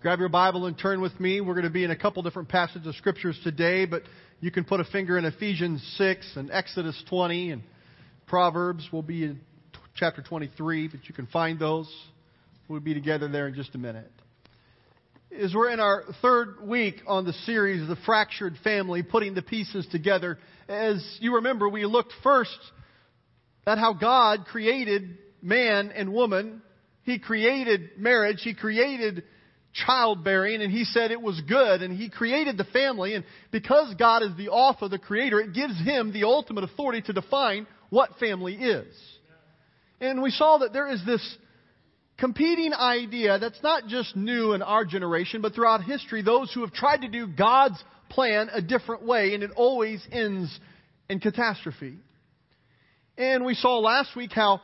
Grab your Bible and turn with me. We're going to be in a couple different passages of scriptures today, but you can put a finger in Ephesians 6 and Exodus 20 and Proverbs. We'll be in chapter 23, but you can find those. We'll be together there in just a minute. As we're in our third week on the series, The Fractured Family, putting the pieces together, as you remember, we looked first at how God created man and woman. He created marriage. He created childbearing and he said it was good and he created the family and because God is the author, the creator, it gives him the ultimate authority to define what family is. And we saw that there is this competing idea that's not just new in our generation, but throughout history, those who have tried to do God's plan a different way and it always ends in catastrophe. And we saw last week how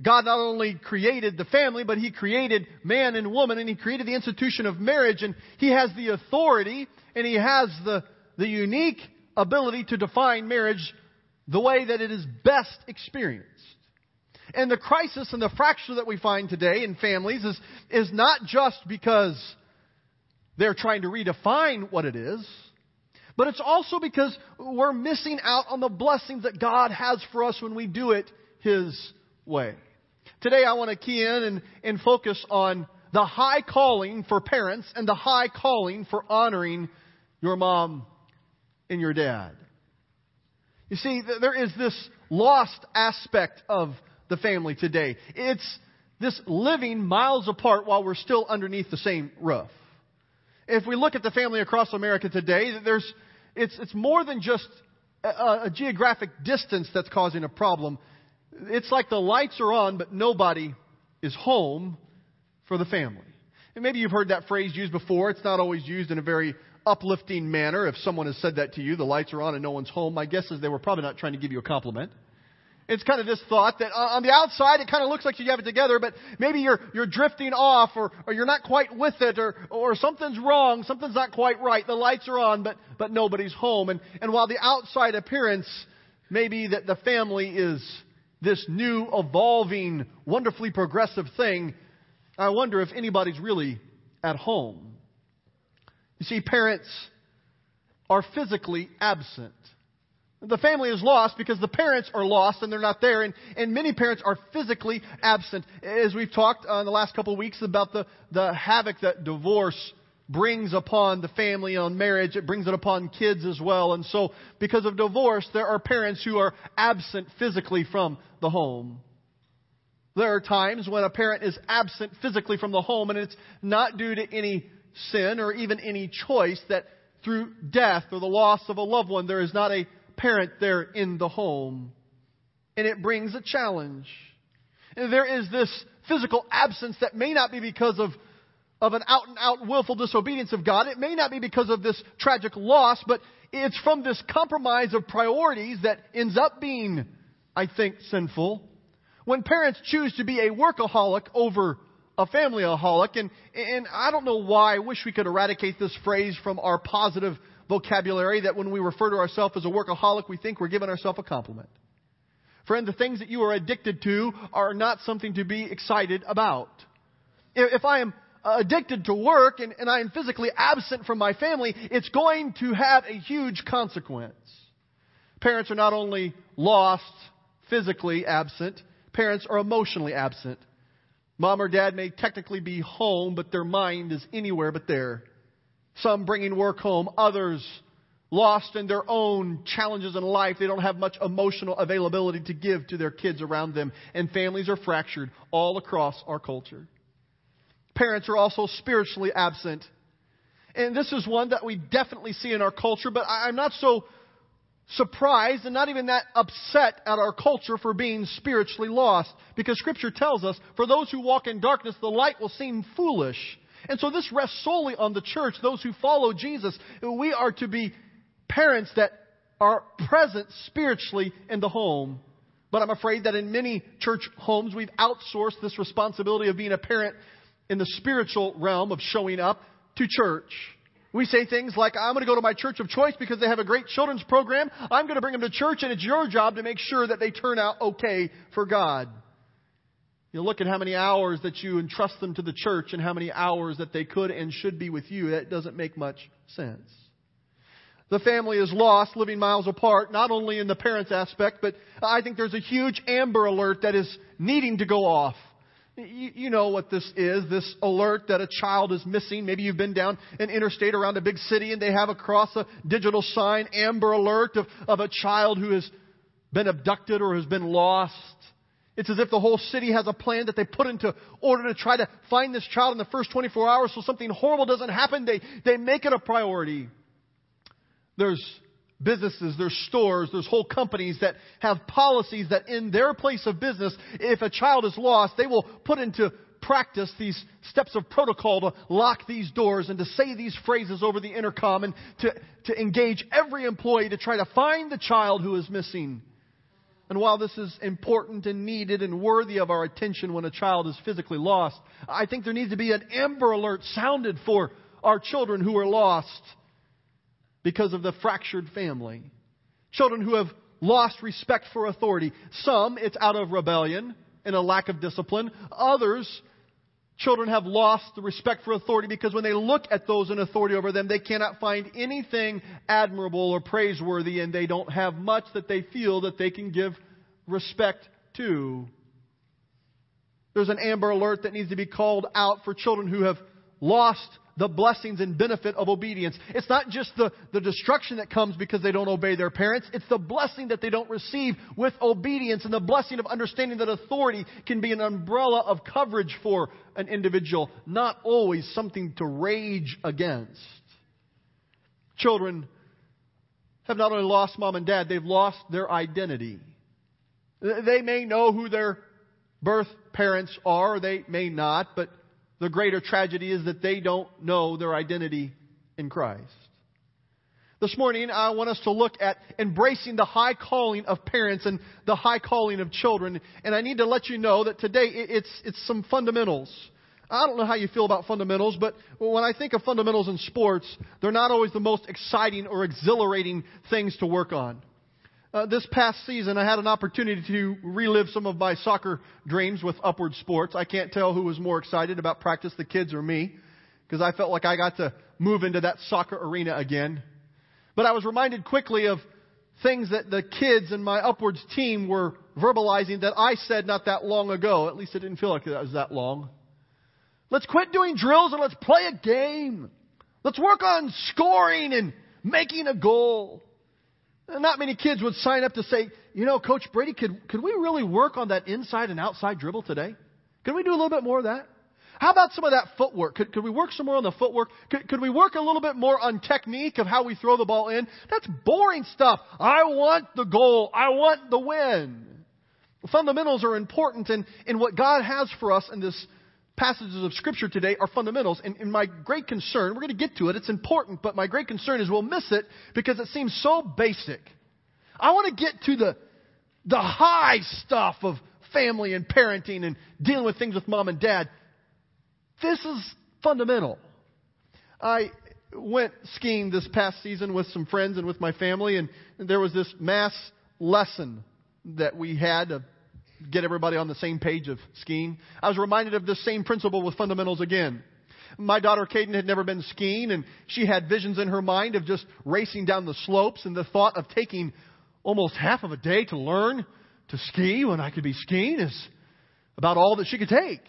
God not only created the family, but He created man and woman, and He created the institution of marriage, and He has the authority, and He has the, the unique ability to define marriage the way that it is best experienced. And the crisis and the fracture that we find today in families is, is not just because they're trying to redefine what it is, but it's also because we're missing out on the blessings that God has for us when we do it His way. Today I want to key in and, and focus on the high calling for parents and the high calling for honoring your mom and your dad. You see, there is this lost aspect of the family today. It's this living miles apart while we're still underneath the same roof. If we look at the family across America today, there's, it's, it's more than just a, a geographic distance that's causing a problem it's like the lights are on, but nobody is home for the family. And maybe you've heard that phrase used before. It's not always used in a very uplifting manner. If someone has said that to you, the lights are on and no one's home, my guess is they were probably not trying to give you a compliment. It's kind of this thought that uh, on the outside it kind of looks like you have it together, but maybe you're, you're drifting off or, or you're not quite with it or, or something's wrong, something's not quite right. The lights are on, but, but nobody's home. And, and while the outside appearance may be that the family is this new, evolving, wonderfully progressive thing, I wonder if anybody's really at home. You see, parents are physically absent. The family is lost because the parents are lost and they're not there, and, and many parents are physically absent. As we've talked uh, in the last couple of weeks about the, the havoc that divorce brings upon the family on marriage. It brings it upon kids as well. And so, because of divorce, there are parents who are absent physically from the home. There are times when a parent is absent physically from the home, and it's not due to any sin or even any choice that through death or the loss of a loved one, there is not a parent there in the home. And it brings a challenge. And there is this physical absence that may not be because of of an out and out willful disobedience of God. It may not be because of this tragic loss, but it's from this compromise of priorities that ends up being, I think, sinful. When parents choose to be a workaholic over a familyaholic, and, and I don't know why, I wish we could eradicate this phrase from our positive vocabulary that when we refer to ourselves as a workaholic, we think we're giving ourselves a compliment. Friend, the things that you are addicted to are not something to be excited about. If I am addicted to work and, and I am physically absent from my family, it's going to have a huge consequence. Parents are not only lost, physically absent, parents are emotionally absent. Mom or dad may technically be home, but their mind is anywhere but there. Some bringing work home, others lost in their own challenges in life. They don't have much emotional availability to give to their kids around them, and families are fractured all across our culture. Parents are also spiritually absent. And this is one that we definitely see in our culture, but I'm not so surprised and not even that upset at our culture for being spiritually lost. Because Scripture tells us, for those who walk in darkness, the light will seem foolish. And so this rests solely on the church, those who follow Jesus. We are to be parents that are present spiritually in the home. But I'm afraid that in many church homes, we've outsourced this responsibility of being a parent in the spiritual realm of showing up to church. We say things like, I'm going to go to my church of choice because they have a great children's program. I'm going to bring them to church and it's your job to make sure that they turn out okay for God. You look at how many hours that you entrust them to the church and how many hours that they could and should be with you. That doesn't make much sense. The family is lost, living miles apart, not only in the parents aspect, but I think there's a huge amber alert that is needing to go off. You, you know what this is, this alert that a child is missing. Maybe you've been down an interstate around a big city and they have across a digital sign, amber alert of, of a child who has been abducted or has been lost. It's as if the whole city has a plan that they put into order to try to find this child in the first 24 hours so something horrible doesn't happen. They, they make it a priority. There's businesses, there's stores, there's whole companies that have policies that in their place of business, if a child is lost, they will put into practice these steps of protocol to lock these doors and to say these phrases over the intercom and to, to engage every employee to try to find the child who is missing. And while this is important and needed and worthy of our attention when a child is physically lost, I think there needs to be an amber alert sounded for our children who are lost because of the fractured family. Children who have lost respect for authority. Some, it's out of rebellion and a lack of discipline. Others, children have lost the respect for authority because when they look at those in authority over them, they cannot find anything admirable or praiseworthy and they don't have much that they feel that they can give respect to. There's an amber alert that needs to be called out for children who have lost the blessings and benefit of obedience. It's not just the, the destruction that comes because they don't obey their parents. It's the blessing that they don't receive with obedience and the blessing of understanding that authority can be an umbrella of coverage for an individual, not always something to rage against. Children have not only lost mom and dad, they've lost their identity. They may know who their birth parents are, or they may not, but the greater tragedy is that they don't know their identity in Christ. This morning, I want us to look at embracing the high calling of parents and the high calling of children. And I need to let you know that today it's, it's some fundamentals. I don't know how you feel about fundamentals, but when I think of fundamentals in sports, they're not always the most exciting or exhilarating things to work on. Uh, this past season, I had an opportunity to relive some of my soccer dreams with Upward Sports. I can't tell who was more excited about practice, the kids or me, because I felt like I got to move into that soccer arena again. But I was reminded quickly of things that the kids in my Upwards team were verbalizing that I said not that long ago. At least it didn't feel like it was that long. Let's quit doing drills and let's play a game. Let's work on scoring and making a goal. Not many kids would sign up to say, you know, Coach Brady, could, could we really work on that inside and outside dribble today? Could we do a little bit more of that? How about some of that footwork? Could, could we work some more on the footwork? Could, could we work a little bit more on technique of how we throw the ball in? That's boring stuff. I want the goal. I want the win. Fundamentals are important, and, in what God has for us in this passages of Scripture today are fundamentals. And, and, my great concern, we're going to get to it, it's important, but my great concern is we'll miss it because it seems so basic. I want to get to the, the high stuff of family and parenting and dealing with things with mom and dad. This is fundamental. I went skiing this past season with some friends and with my family, and there was this mass lesson that we had of get everybody on the same page of skiing. I was reminded of this same principle with fundamentals again. My daughter Caden had never been skiing, and she had visions in her mind of just racing down the slopes, and the thought of taking almost half of a day to learn to ski when I could be skiing is about all that she could take.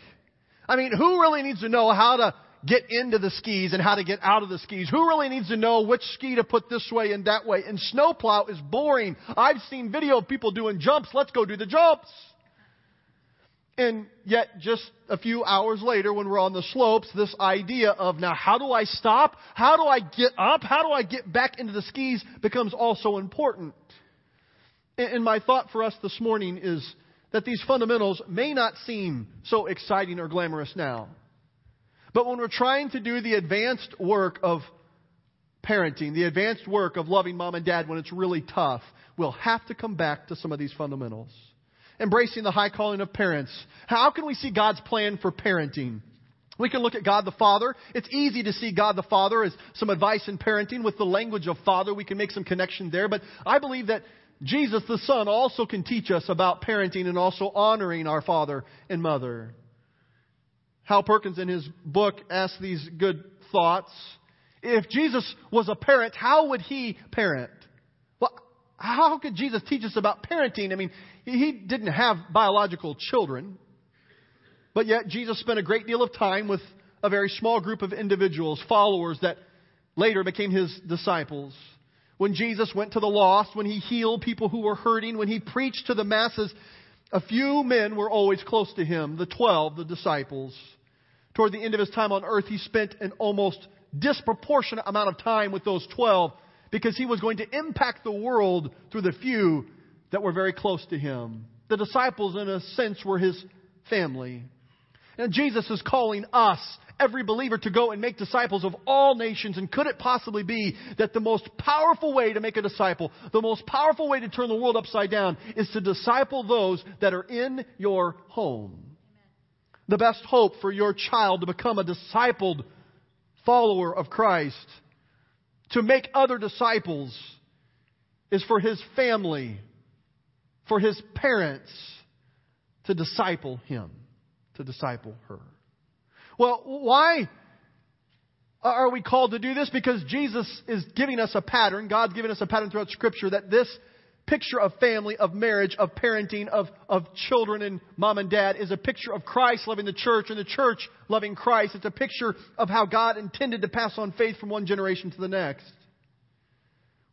I mean, who really needs to know how to get into the skis and how to get out of the skis. Who really needs to know which ski to put this way and that way? And snowplow is boring. I've seen video of people doing jumps. Let's go do the jumps. And yet, just a few hours later, when we're on the slopes, this idea of now, how do I stop? How do I get up? How do I get back into the skis becomes also important. And my thought for us this morning is that these fundamentals may not seem so exciting or glamorous now. But when we're trying to do the advanced work of parenting, the advanced work of loving mom and dad when it's really tough, we'll have to come back to some of these fundamentals embracing the high calling of parents. How can we see God's plan for parenting? We can look at God the Father. It's easy to see God the Father as some advice in parenting with the language of Father. We can make some connection there. But I believe that Jesus the Son also can teach us about parenting and also honoring our father and mother. Hal Perkins in his book asks these good thoughts. If Jesus was a parent, how would he parent? How could Jesus teach us about parenting? I mean, he didn't have biological children, but yet Jesus spent a great deal of time with a very small group of individuals, followers that later became his disciples. When Jesus went to the lost, when he healed people who were hurting, when he preached to the masses, a few men were always close to him, the twelve, the disciples. Toward the end of his time on earth, he spent an almost disproportionate amount of time with those twelve because he was going to impact the world through the few that were very close to him. The disciples, in a sense, were his family. And Jesus is calling us, every believer, to go and make disciples of all nations. And could it possibly be that the most powerful way to make a disciple, the most powerful way to turn the world upside down, is to disciple those that are in your home? The best hope for your child to become a discipled follower of Christ, to make other disciples, is for his family, for his parents, to disciple him to disciple her. Well, why are we called to do this? Because Jesus is giving us a pattern. God's giving us a pattern throughout Scripture that this picture of family, of marriage, of parenting, of, of children and mom and dad is a picture of Christ loving the church and the church loving Christ. It's a picture of how God intended to pass on faith from one generation to the next.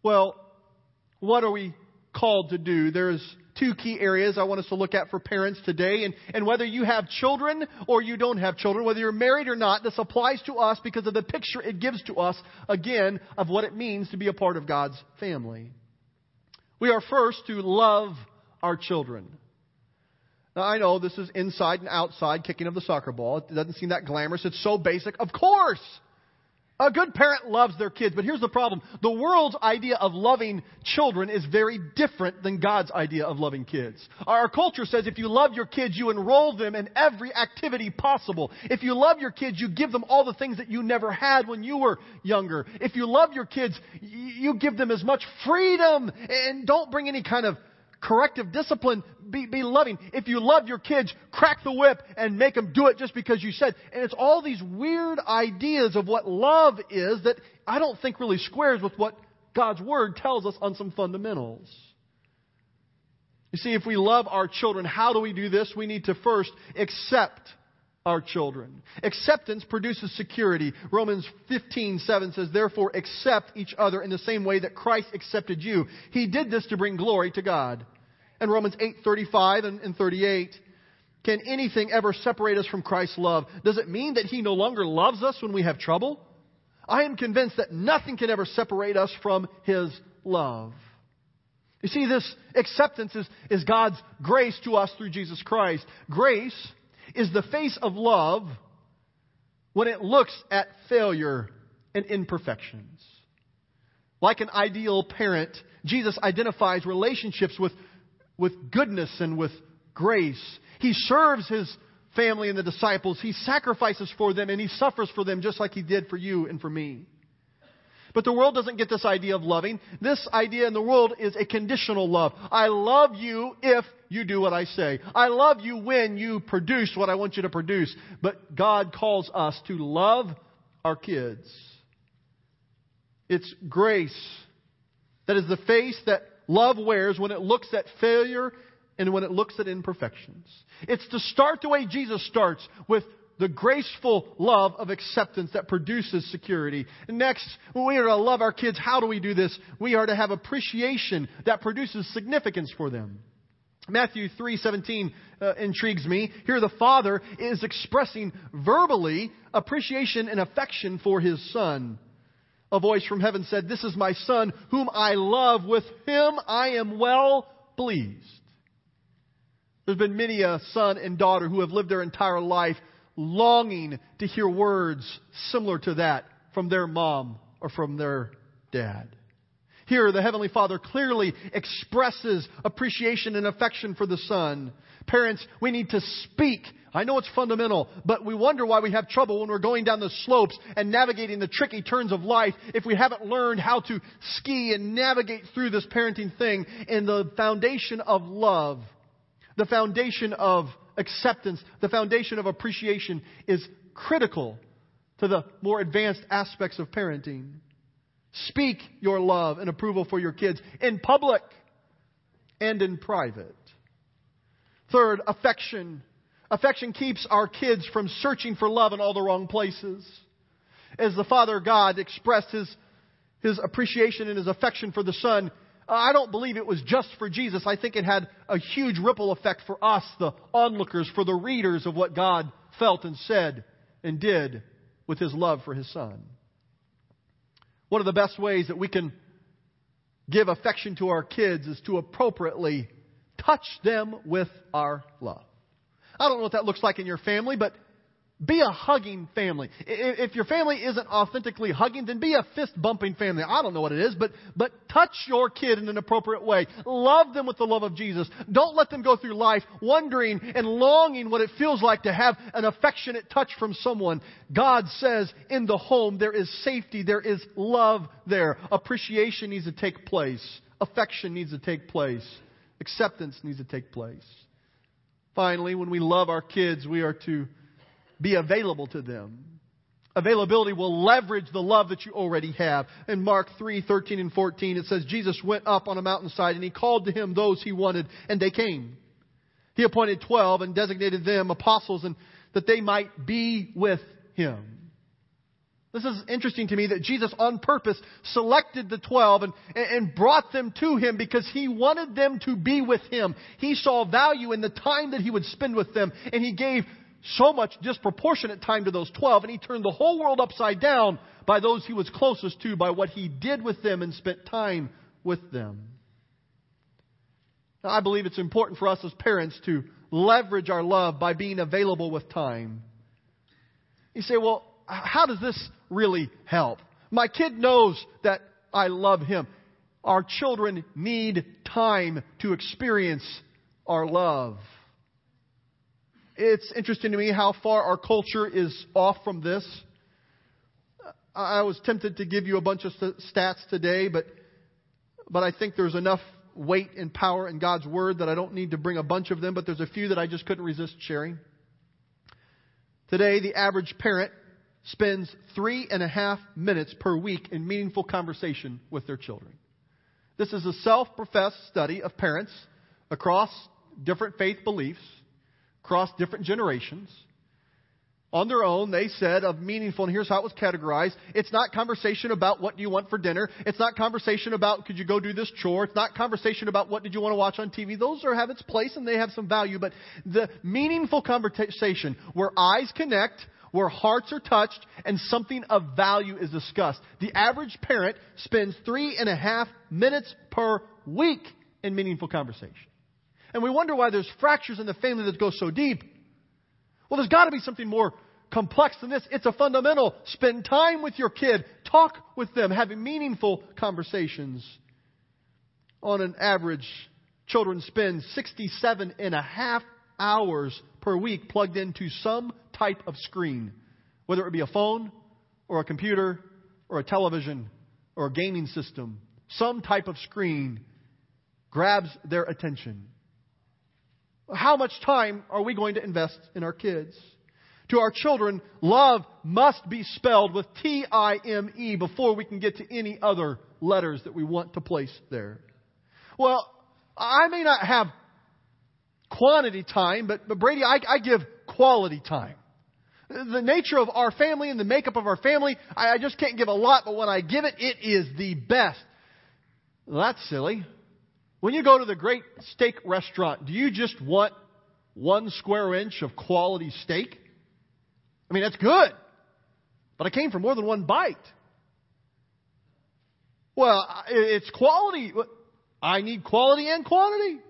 Well, what are we called to do? There's two key areas I want us to look at for parents today. And, and whether you have children or you don't have children, whether you're married or not, this applies to us because of the picture it gives to us, again, of what it means to be a part of God's family. We are first to love our children. Now, I know this is inside and outside kicking of the soccer ball. It doesn't seem that glamorous. It's so basic. Of course! A good parent loves their kids, but here's the problem. The world's idea of loving children is very different than God's idea of loving kids. Our culture says if you love your kids, you enroll them in every activity possible. If you love your kids, you give them all the things that you never had when you were younger. If you love your kids, you give them as much freedom and don't bring any kind of corrective discipline, be, be loving. If you love your kids, crack the whip and make them do it just because you said. And it's all these weird ideas of what love is that I don't think really squares with what God's Word tells us on some fundamentals. You see, if we love our children, how do we do this? We need to first accept our children. Acceptance produces security. Romans 15:7 says, "Therefore accept each other in the same way that Christ accepted you." He did this to bring glory to God. And Romans 8:35 and, and 38, "Can anything ever separate us from Christ's love? Does it mean that he no longer loves us when we have trouble? I am convinced that nothing can ever separate us from his love." You see, this acceptance is, is God's grace to us through Jesus Christ. Grace is the face of love when it looks at failure and imperfections. Like an ideal parent, Jesus identifies relationships with, with goodness and with grace. He serves his family and the disciples. He sacrifices for them and he suffers for them just like he did for you and for me. But the world doesn't get this idea of loving. This idea in the world is a conditional love. I love you if you do what I say. I love you when you produce what I want you to produce. But God calls us to love our kids. It's grace that is the face that love wears when it looks at failure and when it looks at imperfections. It's to start the way Jesus starts with the graceful love of acceptance that produces security. Next, we are to love our kids, how do we do this? We are to have appreciation that produces significance for them. Matthew 3:17 uh, intrigues me. Here the father is expressing verbally appreciation and affection for his son. A voice from heaven said, "This is my son whom I love; with him I am well pleased." There's been many a son and daughter who have lived their entire life longing to hear words similar to that from their mom or from their dad. Here, the Heavenly Father clearly expresses appreciation and affection for the Son. Parents, we need to speak I know it's fundamental, but we wonder why we have trouble when we're going down the slopes and navigating the tricky turns of life if we haven't learned how to ski and navigate through this parenting thing. in the foundation of love, the foundation of acceptance, the foundation of appreciation is critical to the more advanced aspects of parenting. Speak your love and approval for your kids in public and in private. Third, affection. Affection keeps our kids from searching for love in all the wrong places. As the Father God expressed his, his appreciation and his affection for the Son, I don't believe it was just for Jesus. I think it had a huge ripple effect for us, the onlookers, for the readers of what God felt and said and did with his love for his Son. One of the best ways that we can give affection to our kids is to appropriately touch them with our love. I don't know what that looks like in your family, but be a hugging family. If your family isn't authentically hugging, then be a fist bumping family. I don't know what it is, but, but touch your kid in an appropriate way. Love them with the love of Jesus. Don't let them go through life wondering and longing what it feels like to have an affectionate touch from someone. God says in the home there is safety, there is love there. Appreciation needs to take place. Affection needs to take place. Acceptance needs to take place. Finally, when we love our kids, we are to be available to them. Availability will leverage the love that you already have. In Mark 3, 13 and 14, it says, Jesus went up on a mountainside and he called to him those he wanted, and they came. He appointed twelve and designated them apostles and that they might be with him. This is interesting to me that Jesus on purpose selected the twelve and, and brought them to him because he wanted them to be with him. He saw value in the time that he would spend with them and he gave so much disproportionate time to those 12, and he turned the whole world upside down by those he was closest to, by what he did with them and spent time with them. Now, I believe it's important for us as parents to leverage our love by being available with time. You say, well, how does this really help? My kid knows that I love him. Our children need time to experience our love it's interesting to me how far our culture is off from this. I was tempted to give you a bunch of stats today, but, but I think there's enough weight and power in God's Word that I don't need to bring a bunch of them, but there's a few that I just couldn't resist sharing. Today, the average parent spends three and a half minutes per week in meaningful conversation with their children. This is a self professed study of parents across different faith beliefs across different generations. On their own, they said of meaningful, and here's how it was categorized. It's not conversation about what do you want for dinner. It's not conversation about could you go do this chore. It's not conversation about what did you want to watch on TV. Those are have its place and they have some value, but the meaningful conversation where eyes connect, where hearts are touched, and something of value is discussed. The average parent spends three and a half minutes per week in meaningful conversation. And we wonder why there's fractures in the family that go so deep. Well, there's got to be something more complex than this. It's a fundamental. Spend time with your kid. Talk with them. Having meaningful conversations. On an average, children spend 67 and a half hours per week plugged into some type of screen, whether it be a phone or a computer or a television or a gaming system. Some type of screen grabs their attention. How much time are we going to invest in our kids? To our children, love must be spelled with T I M E before we can get to any other letters that we want to place there. Well, I may not have quantity time, but, but Brady, I, I give quality time. The nature of our family and the makeup of our family, I, I just can't give a lot, but when I give it, it is the best. Well, that's silly. When you go to the great steak restaurant, do you just want one square inch of quality steak? I mean, that's good. But I came for more than one bite. Well, it's quality. I need quality and quantity.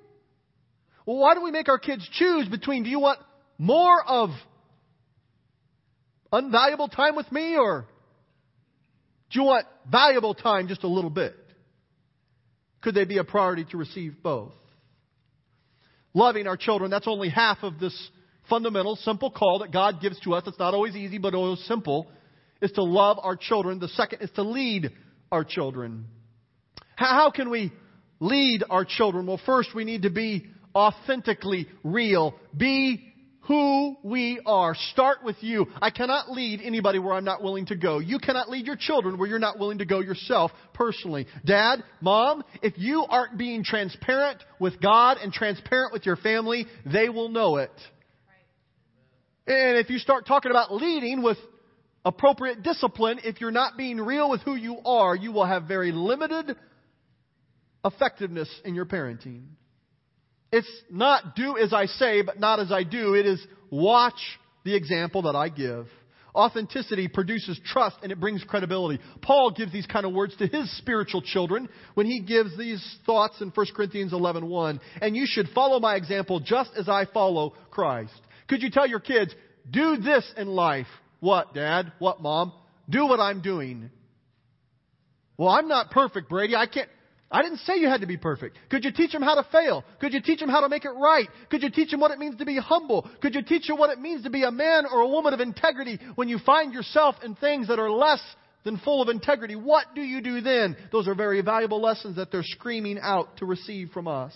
Well, why do we make our kids choose between do you want more of unvaluable time with me or do you want valuable time just a little bit? Could they be a priority to receive both? Loving our children, that's only half of this fundamental, simple call that God gives to us. It's not always easy, but oh, always simple, is to love our children. The second is to lead our children. How can we lead our children? Well, first we need to be authentically real. Be who we are. Start with you. I cannot lead anybody where I'm not willing to go. You cannot lead your children where you're not willing to go yourself personally. Dad, mom, if you aren't being transparent with God and transparent with your family, they will know it. And if you start talking about leading with appropriate discipline, if you're not being real with who you are, you will have very limited effectiveness in your parenting. It's not do as I say, but not as I do. It is watch the example that I give. Authenticity produces trust and it brings credibility. Paul gives these kind of words to his spiritual children when he gives these thoughts in 1 Corinthians 11:1. 1, and you should follow my example just as I follow Christ. Could you tell your kids, do this in life? What, dad? What, mom? Do what I'm doing. Well, I'm not perfect, Brady. I can't. I didn't say you had to be perfect. Could you teach them how to fail? Could you teach them how to make it right? Could you teach them what it means to be humble? Could you teach them what it means to be a man or a woman of integrity when you find yourself in things that are less than full of integrity? What do you do then? Those are very valuable lessons that they're screaming out to receive from us.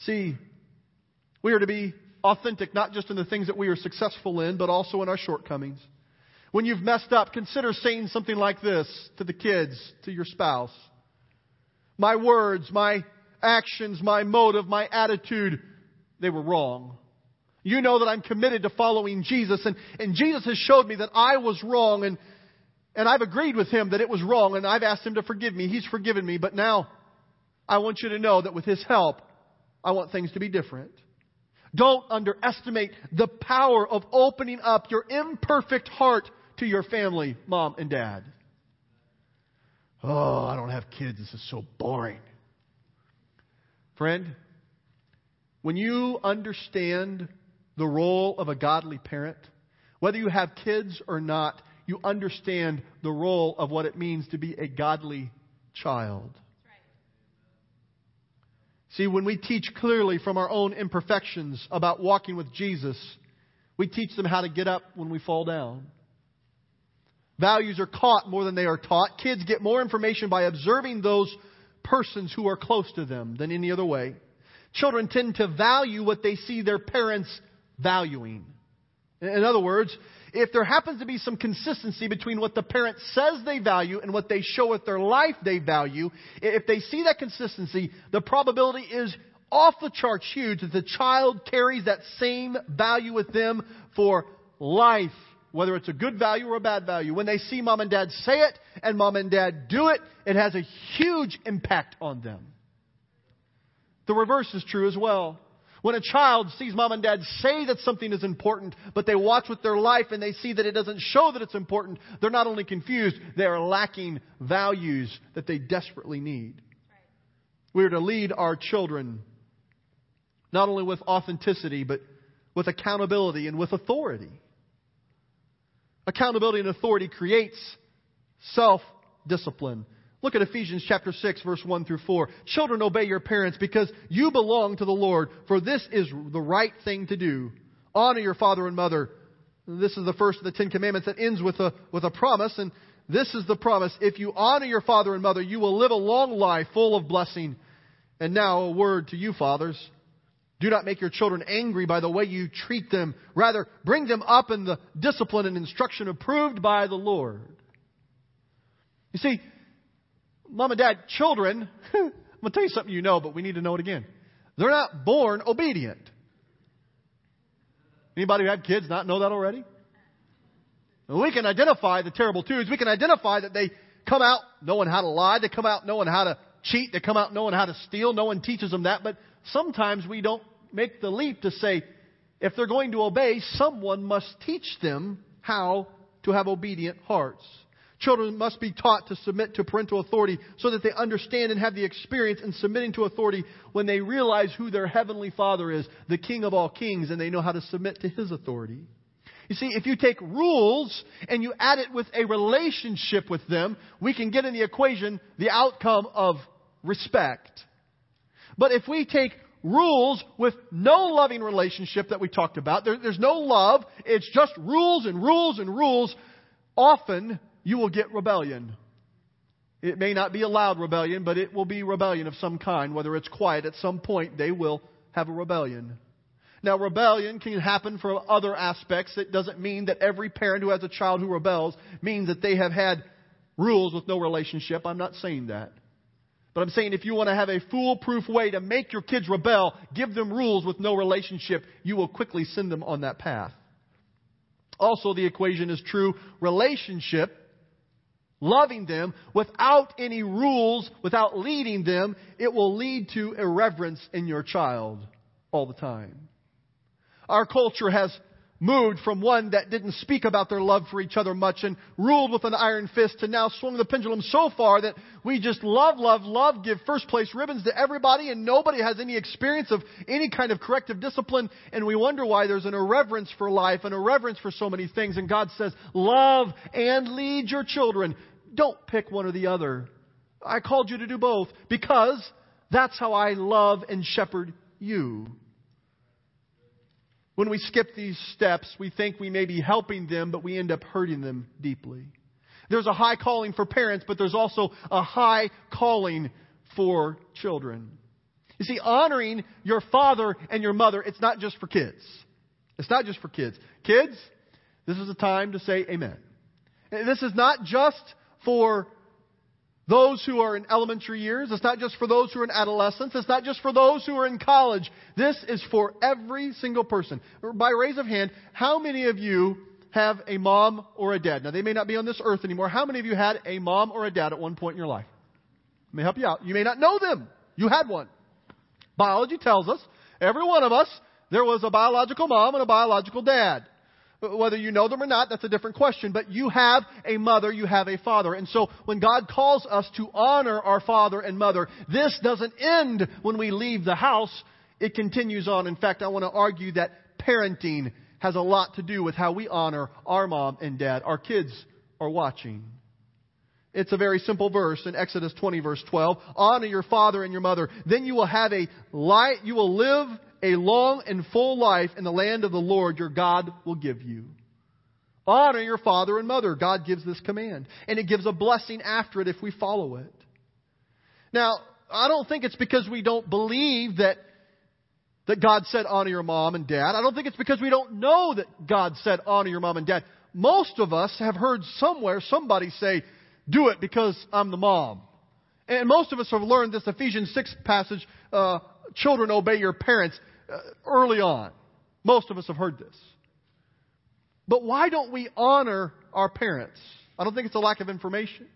See, we are to be authentic not just in the things that we are successful in, but also in our shortcomings. When you've messed up, consider saying something like this to the kids, to your spouse my words, my actions, my motive, my attitude, they were wrong. You know that I'm committed to following Jesus, and, and Jesus has showed me that I was wrong, and, and I've agreed with him that it was wrong, and I've asked him to forgive me. He's forgiven me, but now I want you to know that with his help, I want things to be different. Don't underestimate the power of opening up your imperfect heart to your family, mom and dad. Oh, I don't have kids. This is so boring. Friend, when you understand the role of a godly parent, whether you have kids or not, you understand the role of what it means to be a godly child. See, when we teach clearly from our own imperfections about walking with Jesus, we teach them how to get up when we fall down. Values are caught more than they are taught. Kids get more information by observing those persons who are close to them than any other way. Children tend to value what they see their parents valuing. In other words, if there happens to be some consistency between what the parent says they value and what they show with their life they value, if they see that consistency, the probability is off the charts huge that the child carries that same value with them for life whether it's a good value or a bad value, when they see mom and dad say it and mom and dad do it, it has a huge impact on them. The reverse is true as well. When a child sees mom and dad say that something is important, but they watch with their life and they see that it doesn't show that it's important, they're not only confused, they are lacking values that they desperately need. We are to lead our children not only with authenticity, but with accountability and with authority. Accountability and authority creates self discipline. Look at Ephesians chapter 6 verse 1 through 4. Children obey your parents because you belong to the Lord, for this is the right thing to do. Honor your father and mother. This is the first of the Ten Commandments that ends with a, with a promise, and this is the promise. If you honor your father and mother, you will live a long life full of blessing. And now a word to you, fathers. Do not make your children angry by the way you treat them. Rather, bring them up in the discipline and instruction approved by the Lord. You see, mom and dad, children, I'm going to tell you something you know, but we need to know it again. They're not born obedient. Anybody who had kids not know that already? We can identify the terrible twos. We can identify that they come out knowing how to lie. They come out knowing how to cheat. They come out knowing how to steal. No one teaches them that. But sometimes we don't make the leap to say, if they're going to obey, someone must teach them how to have obedient hearts. Children must be taught to submit to parental authority so that they understand and have the experience in submitting to authority when they realize who their heavenly Father is, the King of all kings, and they know how to submit to His authority. You see, if you take rules and you add it with a relationship with them, we can get in the equation the outcome of respect. But if we take rules with no loving relationship that we talked about, there, there's no love, it's just rules and rules and rules, often you will get rebellion. It may not be a loud rebellion, but it will be rebellion of some kind. Whether it's quiet, at some point they will have a rebellion. Now, rebellion can happen for other aspects. It doesn't mean that every parent who has a child who rebels means that they have had rules with no relationship. I'm not saying that. But I'm saying if you want to have a foolproof way to make your kids rebel, give them rules with no relationship, you will quickly send them on that path. Also, the equation is true relationship loving them without any rules, without leading them, it will lead to irreverence in your child all the time. Our culture has moved from one that didn't speak about their love for each other much and ruled with an iron fist to now swung the pendulum so far that we just love, love, love, give first place ribbons to everybody and nobody has any experience of any kind of corrective discipline and we wonder why there's an irreverence for life, an irreverence for so many things and God says, love and lead your children. Don't pick one or the other. I called you to do both because that's how I love and shepherd you. When we skip these steps, we think we may be helping them, but we end up hurting them deeply. There's a high calling for parents, but there's also a high calling for children. You see, honoring your father and your mother, it's not just for kids. It's not just for kids. Kids, this is a time to say amen. This is not just for those who are in elementary years. It's not just for those who are in adolescence. It's not just for those who are in college. This is for every single person. By raise of hand, how many of you have a mom or a dad? Now, they may not be on this earth anymore. How many of you had a mom or a dad at one point in your life? Let me help you out. You may not know them. You had one. Biology tells us, every one of us, there was a biological mom and a biological dad. Whether you know them or not, that's a different question. But you have a mother, you have a father. And so when God calls us to honor our father and mother, this doesn't end when we leave the house. It continues on. In fact, I want to argue that parenting has a lot to do with how we honor our mom and dad. Our kids are watching. It's a very simple verse in Exodus 20 verse 12. Honor your father and your mother. Then you will have a light, you will live a long and full life in the land of the Lord your God will give you. Honor your father and mother. God gives this command. And it gives a blessing after it if we follow it. Now, I don't think it's because we don't believe that, that God said honor your mom and dad. I don't think it's because we don't know that God said honor your mom and dad. Most of us have heard somewhere somebody say, do it because I'm the mom. And most of us have learned this Ephesians 6 passage, uh, children obey your parents. Uh, early on. Most of us have heard this. But why don't we honor our parents? I don't think it's a lack of information.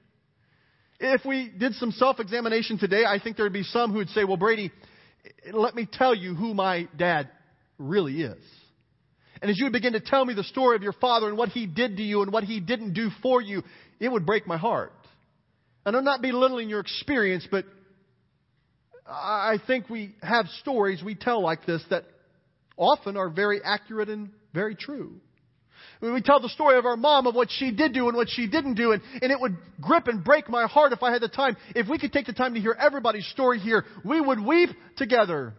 If we did some self examination today, I think there would be some who would say, Well, Brady, let me tell you who my dad really is. And as you would begin to tell me the story of your father and what he did to you and what he didn't do for you, it would break my heart. And I'm not belittling your experience, but I think we have stories we tell like this that often are very accurate and very true. We tell the story of our mom, of what she did do and what she didn't do, and, and it would grip and break my heart if I had the time. If we could take the time to hear everybody's story here, we would weep together.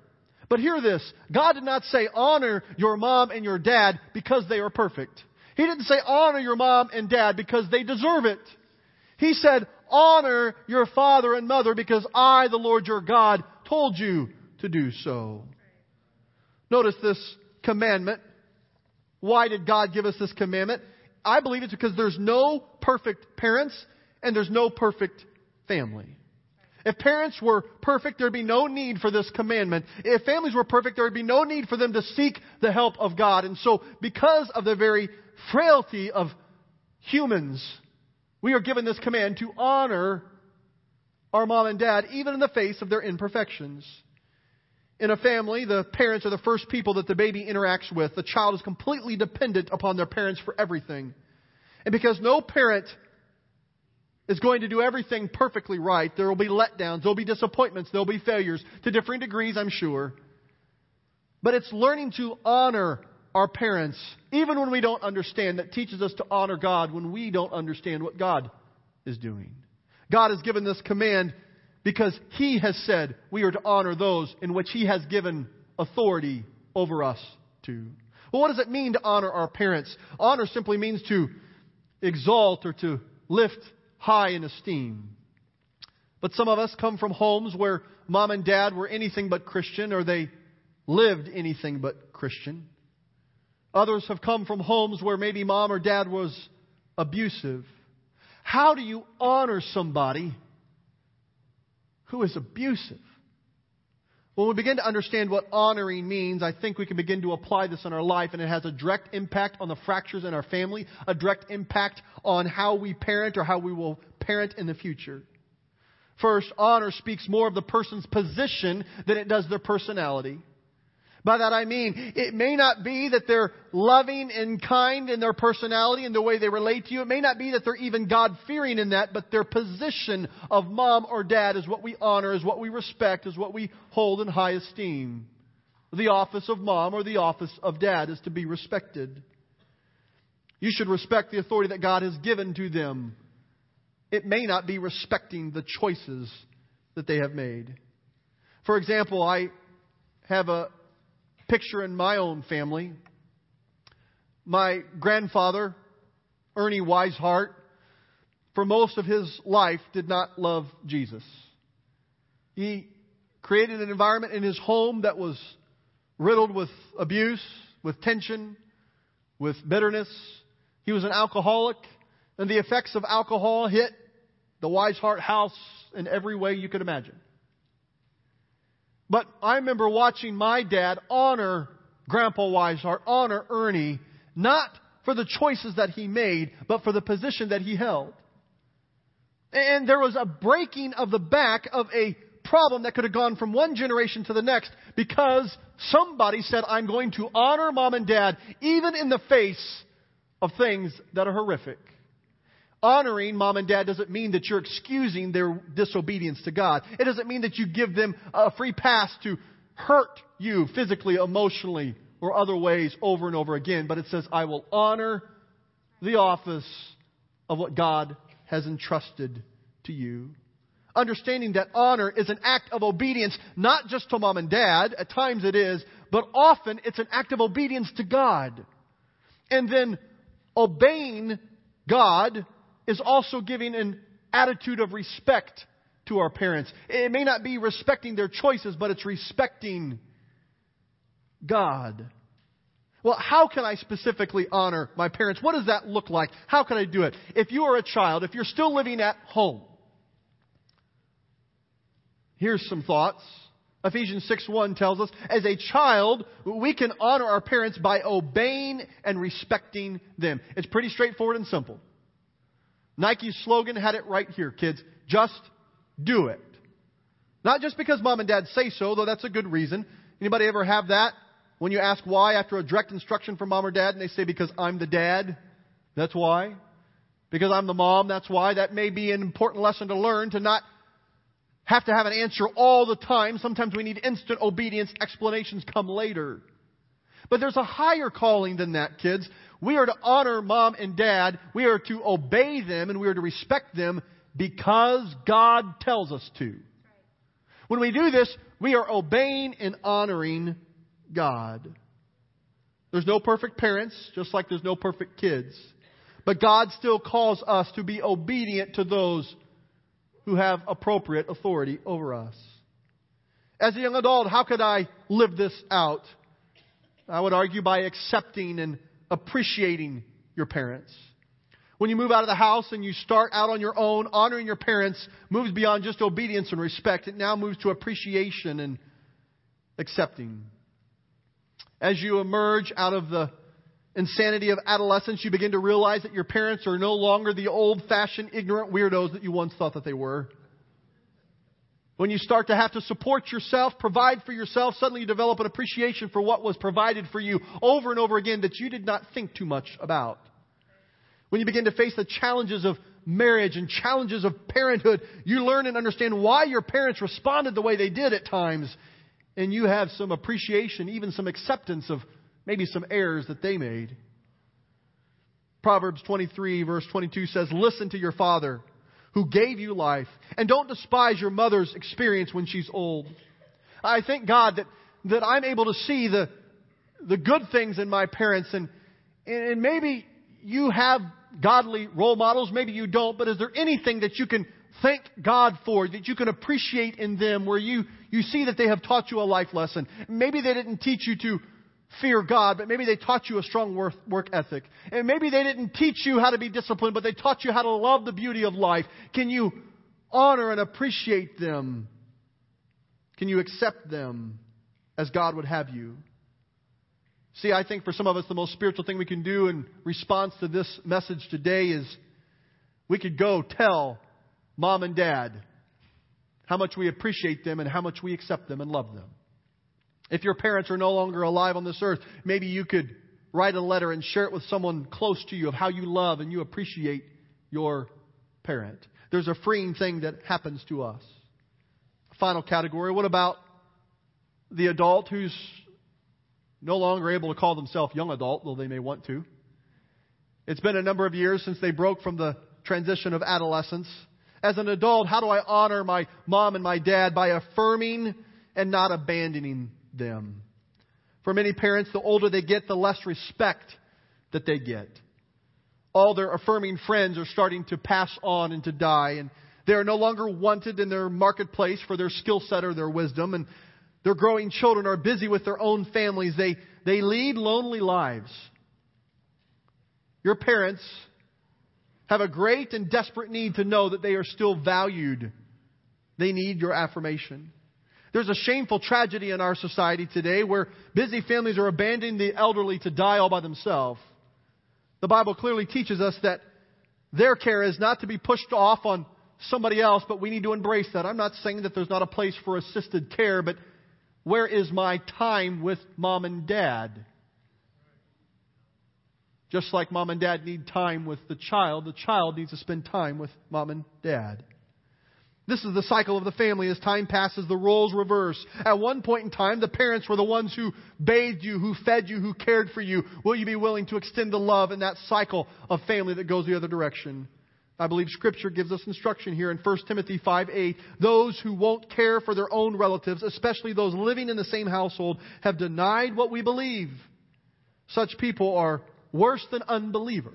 But hear this God did not say honor your mom and your dad because they are perfect. He didn't say honor your mom and dad because they deserve it. He said honor your father and mother because I, the Lord your God, told you to do so. Notice this commandment. Why did God give us this commandment? I believe it's because there's no perfect parents and there's no perfect family. If parents were perfect, there'd be no need for this commandment. If families were perfect, there would be no need for them to seek the help of God. And so, because of the very frailty of humans, we are given this command to honor our mom and dad, even in the face of their imperfections. In a family, the parents are the first people that the baby interacts with. The child is completely dependent upon their parents for everything. And because no parent is going to do everything perfectly right, there will be letdowns, there will be disappointments, there will be failures, to differing degrees, I'm sure. But it's learning to honor our parents, even when we don't understand, that teaches us to honor God when we don't understand what God is doing. God has given this command because He has said we are to honor those in which He has given authority over us to. Well, what does it mean to honor our parents? Honor simply means to exalt or to lift high in esteem. But some of us come from homes where mom and dad were anything but Christian or they lived anything but Christian. Others have come from homes where maybe mom or dad was abusive. How do you honor somebody who is abusive? When we begin to understand what honoring means, I think we can begin to apply this in our life, and it has a direct impact on the fractures in our family, a direct impact on how we parent or how we will parent in the future. First, honor speaks more of the person's position than it does their personality. By that I mean, it may not be that they're loving and kind in their personality and the way they relate to you. It may not be that they're even God fearing in that, but their position of mom or dad is what we honor, is what we respect, is what we hold in high esteem. The office of mom or the office of dad is to be respected. You should respect the authority that God has given to them. It may not be respecting the choices that they have made. For example, I have a picture in my own family. My grandfather, Ernie Weishart, for most of his life did not love Jesus. He created an environment in his home that was riddled with abuse, with tension, with bitterness. He was an alcoholic, and the effects of alcohol hit the Weishart house in every way you could imagine. But I remember watching my dad honor Grandpa Weishart, honor Ernie, not for the choices that he made, but for the position that he held. And there was a breaking of the back of a problem that could have gone from one generation to the next because somebody said, I'm going to honor mom and dad even in the face of things that are horrific. Honoring mom and dad doesn't mean that you're excusing their disobedience to God. It doesn't mean that you give them a free pass to hurt you physically, emotionally, or other ways over and over again. But it says, I will honor the office of what God has entrusted to you. Understanding that honor is an act of obedience, not just to mom and dad, at times it is, but often it's an act of obedience to God. And then obeying God is also giving an attitude of respect to our parents. It may not be respecting their choices, but it's respecting God. Well, how can I specifically honor my parents? What does that look like? How can I do it? If you are a child, if you're still living at home, here's some thoughts. Ephesians 6 1 tells us, as a child, we can honor our parents by obeying and respecting them. It's pretty straightforward and simple. Nike's slogan had it right here, kids. Just do it. Not just because mom and dad say so, though that's a good reason. Anybody ever have that? When you ask why after a direct instruction from mom or dad and they say because I'm the dad, that's why. Because I'm the mom, that's why. That may be an important lesson to learn to not have to have an answer all the time. Sometimes we need instant obedience. Explanations come later. But there's a higher calling than that, kids. We are to honor mom and dad. We are to obey them and we are to respect them because God tells us to. When we do this, we are obeying and honoring God. There's no perfect parents, just like there's no perfect kids. But God still calls us to be obedient to those who have appropriate authority over us. As a young adult, how could I live this out? I would argue by accepting and appreciating your parents. When you move out of the house and you start out on your own, honoring your parents moves beyond just obedience and respect. It now moves to appreciation and accepting. As you emerge out of the insanity of adolescence, you begin to realize that your parents are no longer the old fashioned ignorant weirdos that you once thought that they were. When you start to have to support yourself, provide for yourself, suddenly you develop an appreciation for what was provided for you over and over again that you did not think too much about. When you begin to face the challenges of marriage and challenges of parenthood, you learn and understand why your parents responded the way they did at times. And you have some appreciation, even some acceptance of maybe some errors that they made. Proverbs 23, verse 22 says, Listen to your father who gave you life. And don't despise your mother's experience when she's old. I thank God that, that I'm able to see the, the good things in my parents and, and maybe you have godly role models, maybe you don't, but is there anything that you can thank God for, that you can appreciate in them where you, you see that they have taught you a life lesson? Maybe they didn't teach you to fear God, but maybe they taught you a strong work, ethic. And maybe they didn't teach you how to be disciplined, but they taught you how to love the beauty of life. Can you honor and appreciate them? Can you accept them as God would have you? See, I think for some of us, the most spiritual thing we can do in response to this message today is we could go tell mom and dad how much we appreciate them and how much we accept them and love them. If your parents are no longer alive on this earth, maybe you could write a letter and share it with someone close to you of how you love and you appreciate your parent. There's a freeing thing that happens to us. Final category what about the adult who's no longer able to call themselves young adult, though they may want to? It's been a number of years since they broke from the transition of adolescence. As an adult, how do I honor my mom and my dad by affirming and not abandoning them. For many parents, the older they get, the less respect that they get. All their affirming friends are starting to pass on and to die, and they are no longer wanted in their marketplace for their skill set or their wisdom, and their growing children are busy with their own families. They, they lead lonely lives. Your parents have a great and desperate need to know that they are still valued. They need your affirmation. There's a shameful tragedy in our society today where busy families are abandoning the elderly to die all by themselves. The Bible clearly teaches us that their care is not to be pushed off on somebody else, but we need to embrace that. I'm not saying that there's not a place for assisted care, but where is my time with mom and dad? Just like mom and dad need time with the child, the child needs to spend time with mom and dad. This is the cycle of the family. As time passes, the roles reverse. At one point in time, the parents were the ones who bathed you, who fed you, who cared for you. Will you be willing to extend the love in that cycle of family that goes the other direction? I believe Scripture gives us instruction here in 1 Timothy 5 8. Those who won't care for their own relatives, especially those living in the same household, have denied what we believe. Such people are worse than unbelievers.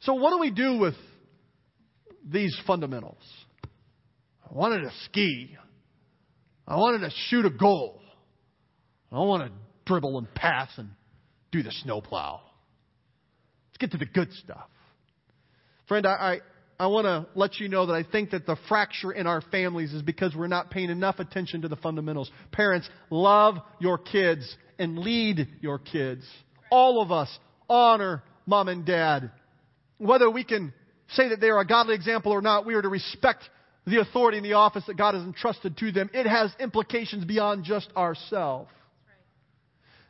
So, what do we do with these fundamentals. I wanted to ski. I wanted to shoot a goal. I want to dribble and pass and do the snowplow. Let's get to the good stuff. Friend, I, I, I want to let you know that I think that the fracture in our families is because we're not paying enough attention to the fundamentals. Parents, love your kids and lead your kids. All of us honor mom and dad. Whether we can say that they are a godly example or not, we are to respect the authority and the office that God has entrusted to them. It has implications beyond just ourselves.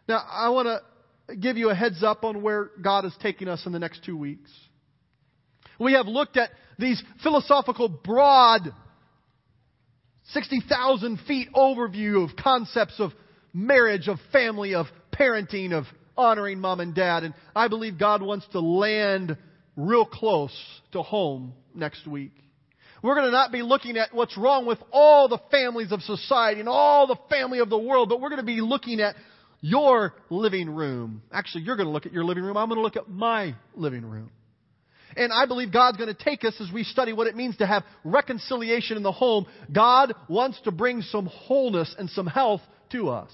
Now, I want to give you a heads up on where God is taking us in the next two weeks. We have looked at these philosophical, broad, 60,000 feet overview of concepts of marriage, of family, of parenting, of honoring mom and dad. And I believe God wants to land real close to home next week. We're going to not be looking at what's wrong with all the families of society and all the family of the world, but we're going to be looking at your living room. Actually, you're going to look at your living room. I'm going to look at my living room. And I believe God's going to take us as we study what it means to have reconciliation in the home. God wants to bring some wholeness and some health to us.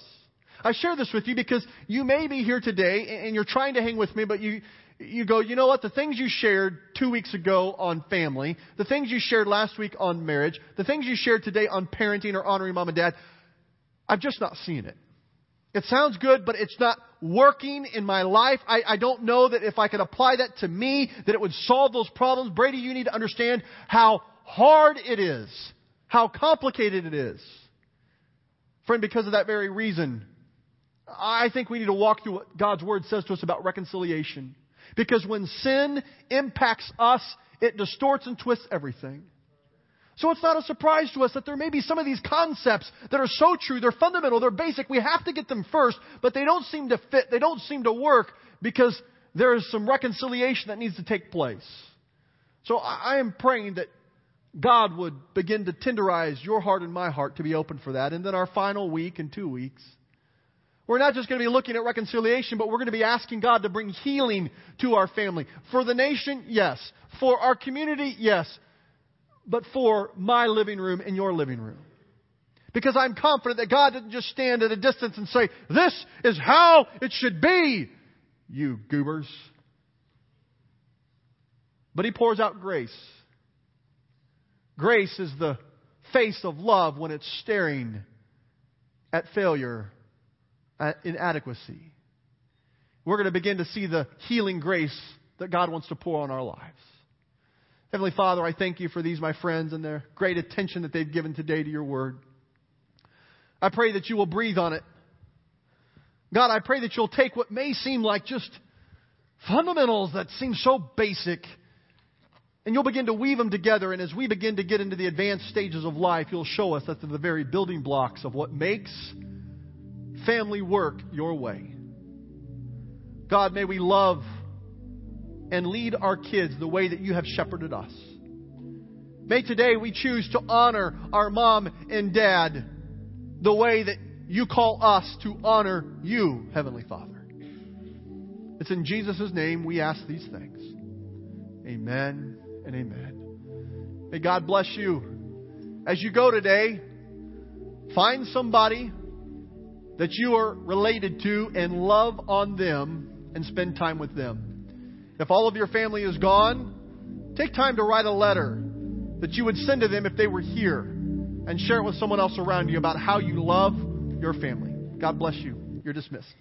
I share this with you because you may be here today and you're trying to hang with me, but you, you go, you know what? The things you shared two weeks ago on family, the things you shared last week on marriage, the things you shared today on parenting or honoring mom and dad, I've just not seen it. It sounds good, but it's not working in my life. I, I don't know that if I could apply that to me, that it would solve those problems. Brady, you need to understand how hard it is, how complicated it is. Friend, because of that very reason, I think we need to walk through what God's Word says to us about reconciliation. Because when sin impacts us, it distorts and twists everything. So it's not a surprise to us that there may be some of these concepts that are so true, they're fundamental, they're basic, we have to get them first, but they don't seem to fit, they don't seem to work because there is some reconciliation that needs to take place. So I am praying that God would begin to tenderize your heart and my heart to be open for that. And then our final week in two weeks, we're not just going to be looking at reconciliation, but we're going to be asking God to bring healing to our family. For the nation, yes. For our community, yes. But for my living room and your living room. Because I'm confident that God didn't just stand at a distance and say, This is how it should be, you goobers. But He pours out grace. Grace is the face of love when it's staring at failure, Uh, inadequacy. We're going to begin to see the healing grace that God wants to pour on our lives. Heavenly Father, I thank you for these, my friends, and their great attention that they've given today to your word. I pray that you will breathe on it. God, I pray that you'll take what may seem like just fundamentals that seem so basic and you'll begin to weave them together. And as we begin to get into the advanced stages of life, you'll show us that they're the very building blocks of what makes family work your way. God, may we love and lead our kids the way that you have shepherded us. May today we choose to honor our mom and dad the way that you call us to honor you, Heavenly Father. It's in Jesus' name we ask these things. Amen and amen. May God bless you. As you go today, find somebody that you are related to and love on them and spend time with them. If all of your family is gone, take time to write a letter that you would send to them if they were here and share it with someone else around you about how you love your family. God bless you. You're dismissed.